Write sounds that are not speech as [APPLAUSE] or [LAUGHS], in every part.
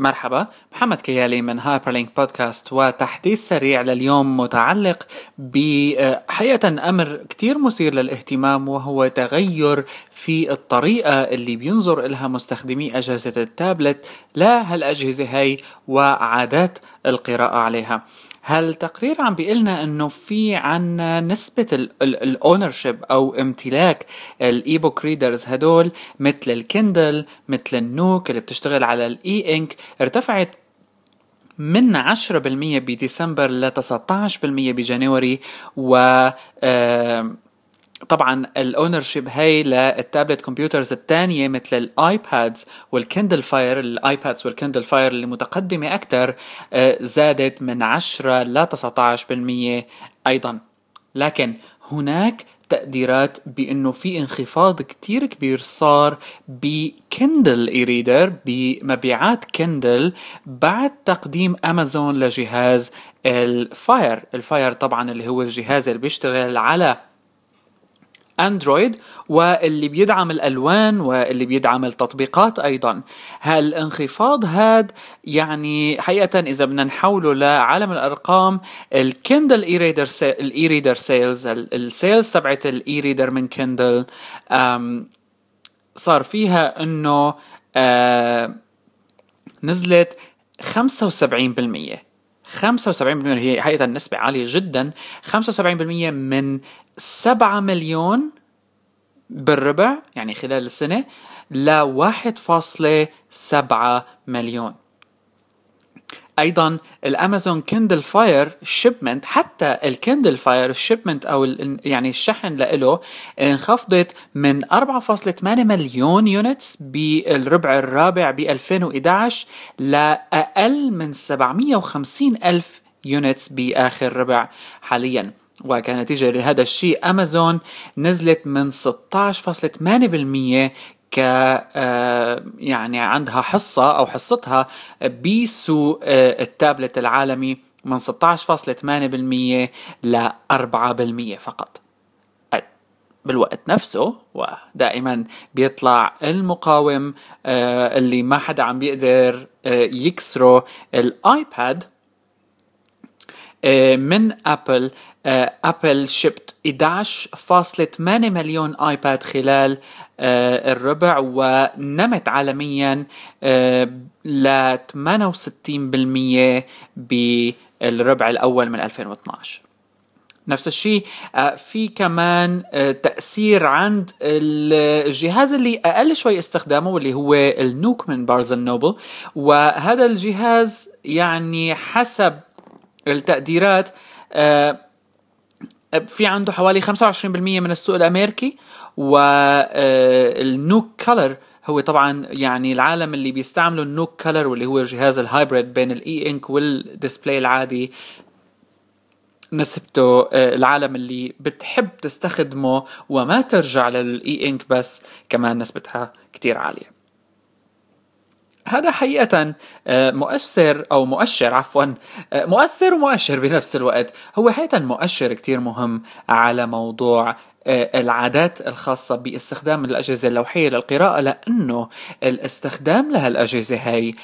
مرحبا محمد كيالي من هايبرلينك بودكاست وتحديث سريع لليوم متعلق بحقيقة أمر كتير مثير للاهتمام وهو تغير في الطريقة اللي بينظر إلها مستخدمي أجهزة التابلت لهالأجهزة هاي وعادات القراءة عليها. هالتقرير عم بيقلنا إنه في عنا نسبة ال ownership أو امتلاك ال e-book readers هدول مثل ال Kindle مثل ال Nook اللي بتشتغل على ال E Ink ارتفعت من 10% بديسمبر ل 19% ب January و طبعا ال ownership هي لل tablet computers الثانية مثل الآيبادز والكندل فاير الآيبادز والكندل فاير اللي متقدمة أكثر آه، زادت من 10 ل 19% أيضا. لكن هناك تقديرات بأنه في انخفاض كتير كبير صار ب Kindle e-reader بمبيعات Kindle بعد تقديم امازون لجهاز ال Fire. ال Fire طبعا اللي هو الجهاز اللي بيشتغل على Android واللي بيدعم الألوان واللي بيدعم التطبيقات أيضا. هالانخفاض هاد يعني حقيقة إذا بدنا نحوله لعالم الأرقام ال Kindle e-reader ال e-reader sales ال sales تبعت ال e-reader من Kindle صار فيها إنه نزلت 75% 75% هي حقيقة نسبة عالية جدا. 75% من 7 مليون بالربع يعني خلال السنة ل 1.7 مليون. أيضا ال Amazon Kindle Fire shipment حتى ال Kindle Fire shipment أو يعني الشحن له انخفضت من 4.8 مليون units بالربع الرابع ب 2011 لاقل من 750 ألف units بآخر ربع حاليا. وكنتيجة لهذا الشيء أمازون نزلت من 16.8% ك آه، يعني عندها حصة أو حصتها بسوق آه، التابلت العالمي من 16.8% ل 4% فقط. بالوقت نفسه ودائما بيطلع المقاوم آه، اللي ما حدا عم بيقدر يكسره ال iPad. من Apple Apple shipped 11.8 مليون iPad خلال آه، الربع ونمت عالميا آه، ل 68% بالربع الأول من 2012 نفس الشيء آه، في كمان تأثير عند الجهاز اللي أقل شوي استخدامه واللي هو النوك من بارز نوبل وهذا الجهاز يعني حسب التقديرات في عنده حوالي 25% من السوق الأمريكي وال Nook Color هو طبعا يعني العالم اللي بيستعملوا ال Nook Color واللي هو جهاز ال hybrid بين ال E Ink وال display العادي نسبته آه، العالم اللي بتحب تستخدمه وما ترجع لل E Ink بس كمان نسبتها كتير عالية. هذا حقيقة آه، مؤثر أو مؤشر عفوا آه، مؤثر ومؤشر [LAUGHS] بنفس الوقت. هو حقيقة مؤشر كتير مهم على موضوع آه، العادات الخاصة باستخدام الأجهزة اللوحية للقراءة لأنه الاستخدام لهالأجهزة هاي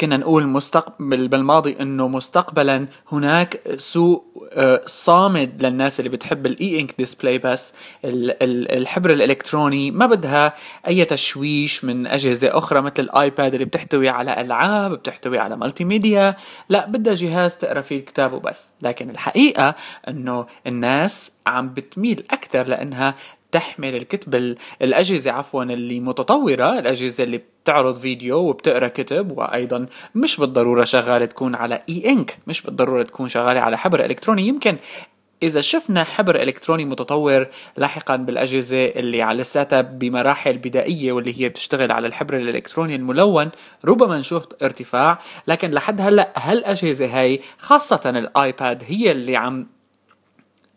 كنا نقول مستقبل بالماضي إنه مستقبلا هناك سوق آه، صامد للناس اللي بتحب ال E Ink display بس الحبر الإلكتروني ما بدها أي تشويش من أجهزة أخرى مثل ال iPad اللي بتحتوي على ألعاب بتحتوي على multimedia لا بدها جهاز تقرأ فيه الكتاب وبس. لكن الحقيقة إنه الناس عم بتميل أكثر لإنها تحمل الكتب الأجهزة عفوا اللي متطورة الأجهزة اللي بتعرض فيديو وبتقرأ كتب وأيضا مش بالضرورة شغالة تكون على اي انك مش بالضرورة تكون شغالة على حبر إلكتروني. يمكن إذا شفنا حبر إلكتروني متطور لاحقا بالأجهزة اللي على لساتها بمراحل بدائية واللي هي بتشتغل على الحبر الإلكتروني الملون ربما نشوف ارتفاع. لكن لحد هلأ هالأجهزة هاي خاصة ال iPad هي اللي عم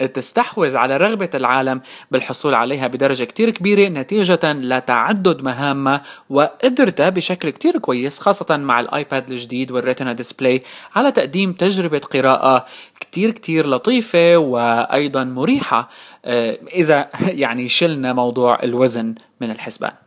تستحوذ على رغبة العالم بالحصول عليها بدرجة كتير كبيرة نتيجة لتعدد مهامها وقدرتها بشكل كتير كويس خاصة مع ال iPad الجديد وال Retina display على تقديم تجربة قراءة كتير كتير لطيفة وأيضا مريحة آه، إذا [LAUGHS] يعني شلنا موضوع الوزن من الحسبان.